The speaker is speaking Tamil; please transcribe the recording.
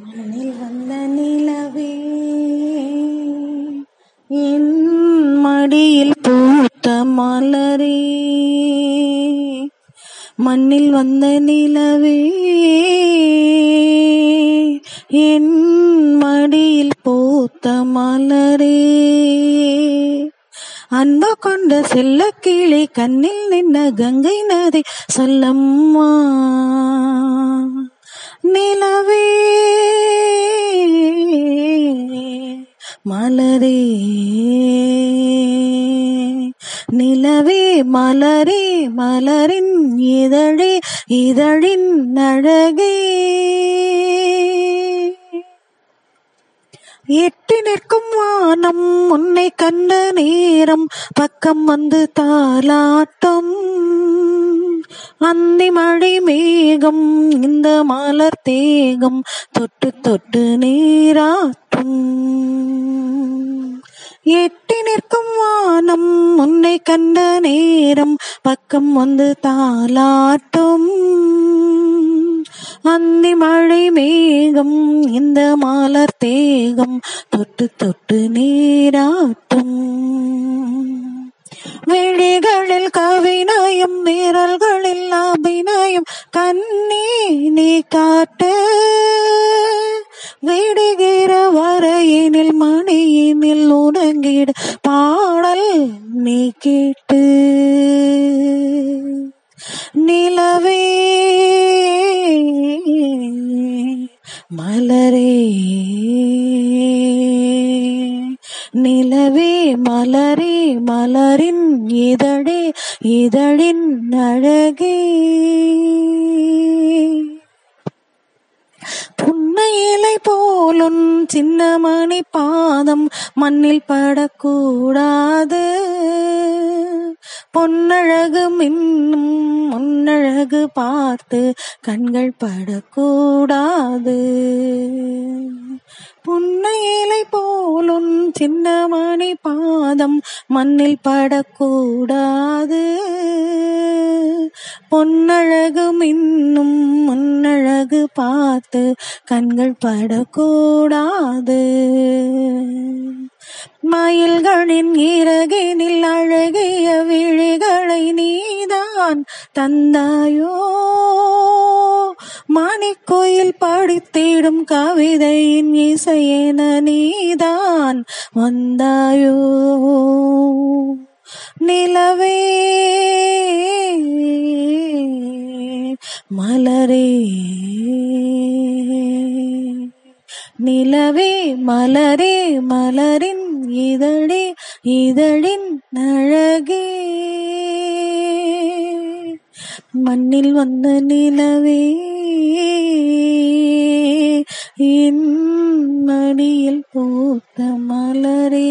மண்ணில் வந்த நிலவே என் மடியில் பூத்த மலரே. மண்ணில் வந்த நிலவே என் மடியில் பூத்த மலரே. அன்பு கொண்ட செல்ல கிளி கண்ணில் நின்ன கங்கை நதி சொல்லம்மா. நிலவே மலரே. நிலவே மலரே மலரின் இதழே இதழின் அழகே. எட்டி நிற்கும் வானம் உன்னை கண்ட நேரம் பக்கம் வந்து தாலாட்டம். அந்தி மழை மேகம் இந்த மலர் தேகம் தொட்டு தொட்டு நீராற்றும். எட்டி நிற்கும் வானம் உன்னை கண்ட நேரம் பக்கம் வந்து தாளாட்டும் அந்தி மழை மேகம் இந்த மலர் தேகம் தொட்டு தொட்டு நீராட்டும். விழிகளில் கவினாயும் விரல்களில் அபிநயம் கண்ணே நீ காட்டு. விடுகிற வரையினில் மணியினில் உறங்கிட. பாடல் நீ கேட்டு. நிலவே நிலவே மலரே மலரின் இதழே இதழின் அழகே. புன்னையிலை போலும் சின்னமணி பாதம் மண்ணில் படக்கூடாது. பொன்னழகு மின்னும் பொன்னழகு பார்த்து கண்கள் படக்கூடாது. புன்னையிலை போலும் சின்னமணி பாதம் மண்ணில் படக்கூடாது. பொன்னழகு மின்னும் முன்னழகு பார்த்து கண்கள் படக்கூடாது. மயில்களின் இறகினில் அழகிய விழிகளை நீ நீதான் தந்தாயோ? மாணிக்கோயில் படித்திடும் கவிதையின் இசையென நீதான் வந்தாயோ? நிலவே மலரே நிலவே மலரே மலரின் இதழே இதழின் அழகே. மண்ணில் வந்த நிலவே என் மடியில் பூத்த மலரே.